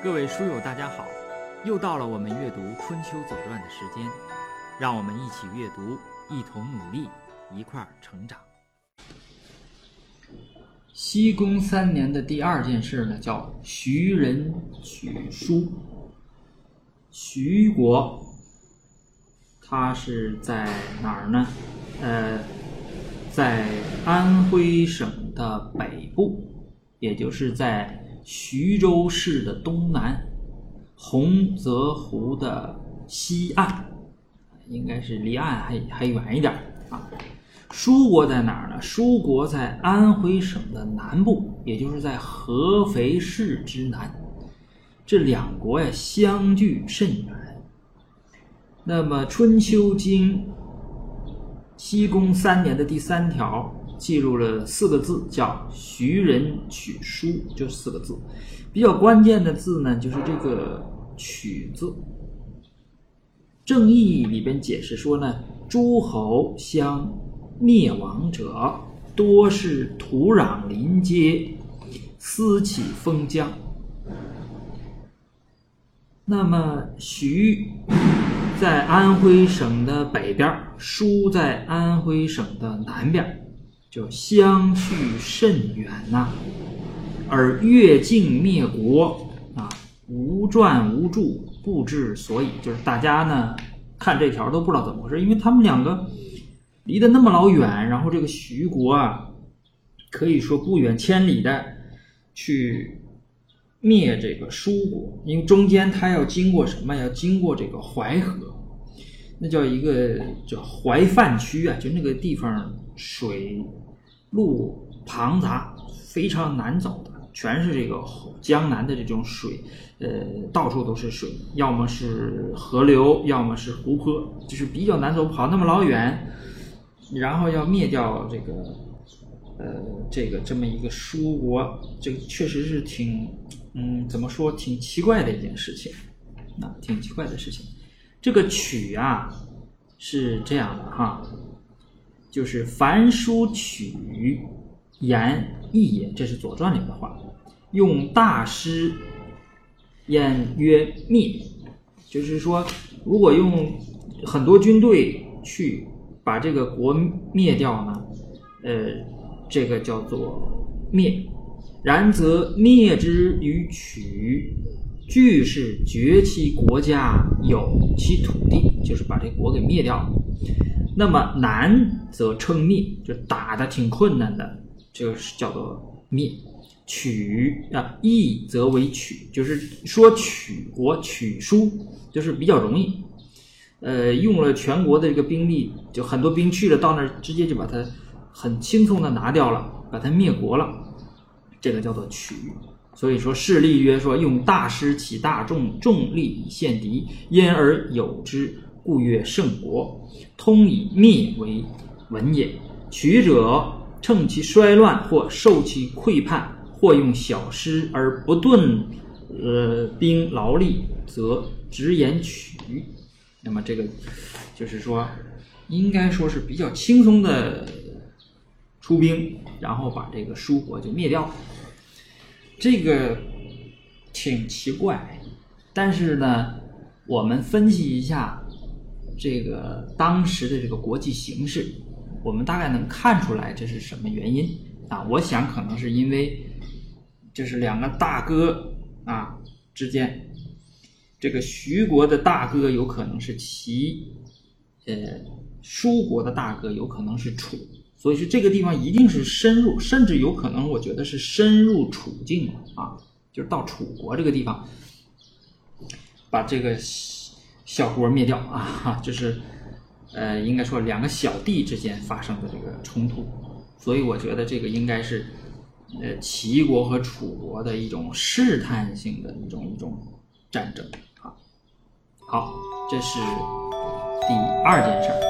各位书友，大家好！又到了我们阅读《春秋左传》的时间，让我们一起阅读，一同努力，一块儿成长。西宫三年的第二件事呢，叫徐人取书。徐国，它是在哪儿呢？呃，在安徽省的北部，也就是在。徐州市的东南，洪泽湖的西岸，应该是离岸还还远一点啊。舒国在哪儿呢？舒国在安徽省的南部，也就是在合肥市之南。这两国呀，相距甚远。那么《春秋经》西宫三年的第三条。记录了四个字，叫“徐人取书”，就四个字。比较关键的字呢，就是这个“取”字。正义里边解释说呢，诸侯相灭亡者，多是土壤临接，私起封疆。那么徐在安徽省的北边，舒在安徽省的南边。就相去甚远呐，而越境灭国啊，无传无著，不知所以。就是大家呢看这条都不知道怎么回事，因为他们两个离得那么老远，然后这个徐国啊，可以说不远千里的去灭这个舒国，因为中间他要经过什么？要经过这个淮河，那叫一个叫淮范区啊，就那个地方。水路庞杂，非常难走的，全是这个江南的这种水，呃，到处都是水，要么是河流，要么是湖泊，就是比较难走，跑那么老远，然后要灭掉这个，呃，这个这么一个书国，这个确实是挺，嗯，怎么说，挺奇怪的一件事情，啊，挺奇怪的事情。这个曲啊，是这样的哈。就是凡书取言义也，这是《左传》里面的话。用大师言曰灭，就是说，如果用很多军队去把这个国灭掉呢，呃，这个叫做灭。然则灭之于取，俱是绝其国家，有其土地，就是把这国给灭掉。那么难则称灭，就打的挺困难的，这个是叫做灭。取啊，易则为取，就是说取国取书就是比较容易。呃，用了全国的这个兵力，就很多兵去了，到那儿直接就把它很轻松的拿掉了，把它灭国了，这个叫做取。所以说，事例曰说用大师起大众，众力以陷敌，因而有之。故曰胜国，通以灭为文也。取者趁其衰乱，或受其溃叛，或用小师而不顿，呃，兵劳力，则直言取。那么这个就是说，应该说是比较轻松的出兵，然后把这个蜀国就灭掉。这个挺奇怪，但是呢，我们分析一下。这个当时的这个国际形势，我们大概能看出来这是什么原因啊？我想可能是因为，就是两个大哥啊之间，这个徐国的大哥有可能是齐，呃，舒国的大哥有可能是楚，所以说这个地方一定是深入，甚至有可能我觉得是深入楚境啊，就是到楚国这个地方，把这个。小国灭掉啊，就是，呃，应该说两个小弟之间发生的这个冲突，所以我觉得这个应该是，呃，齐国和楚国的一种试探性的一种一种战争啊。好，这是第二件事儿。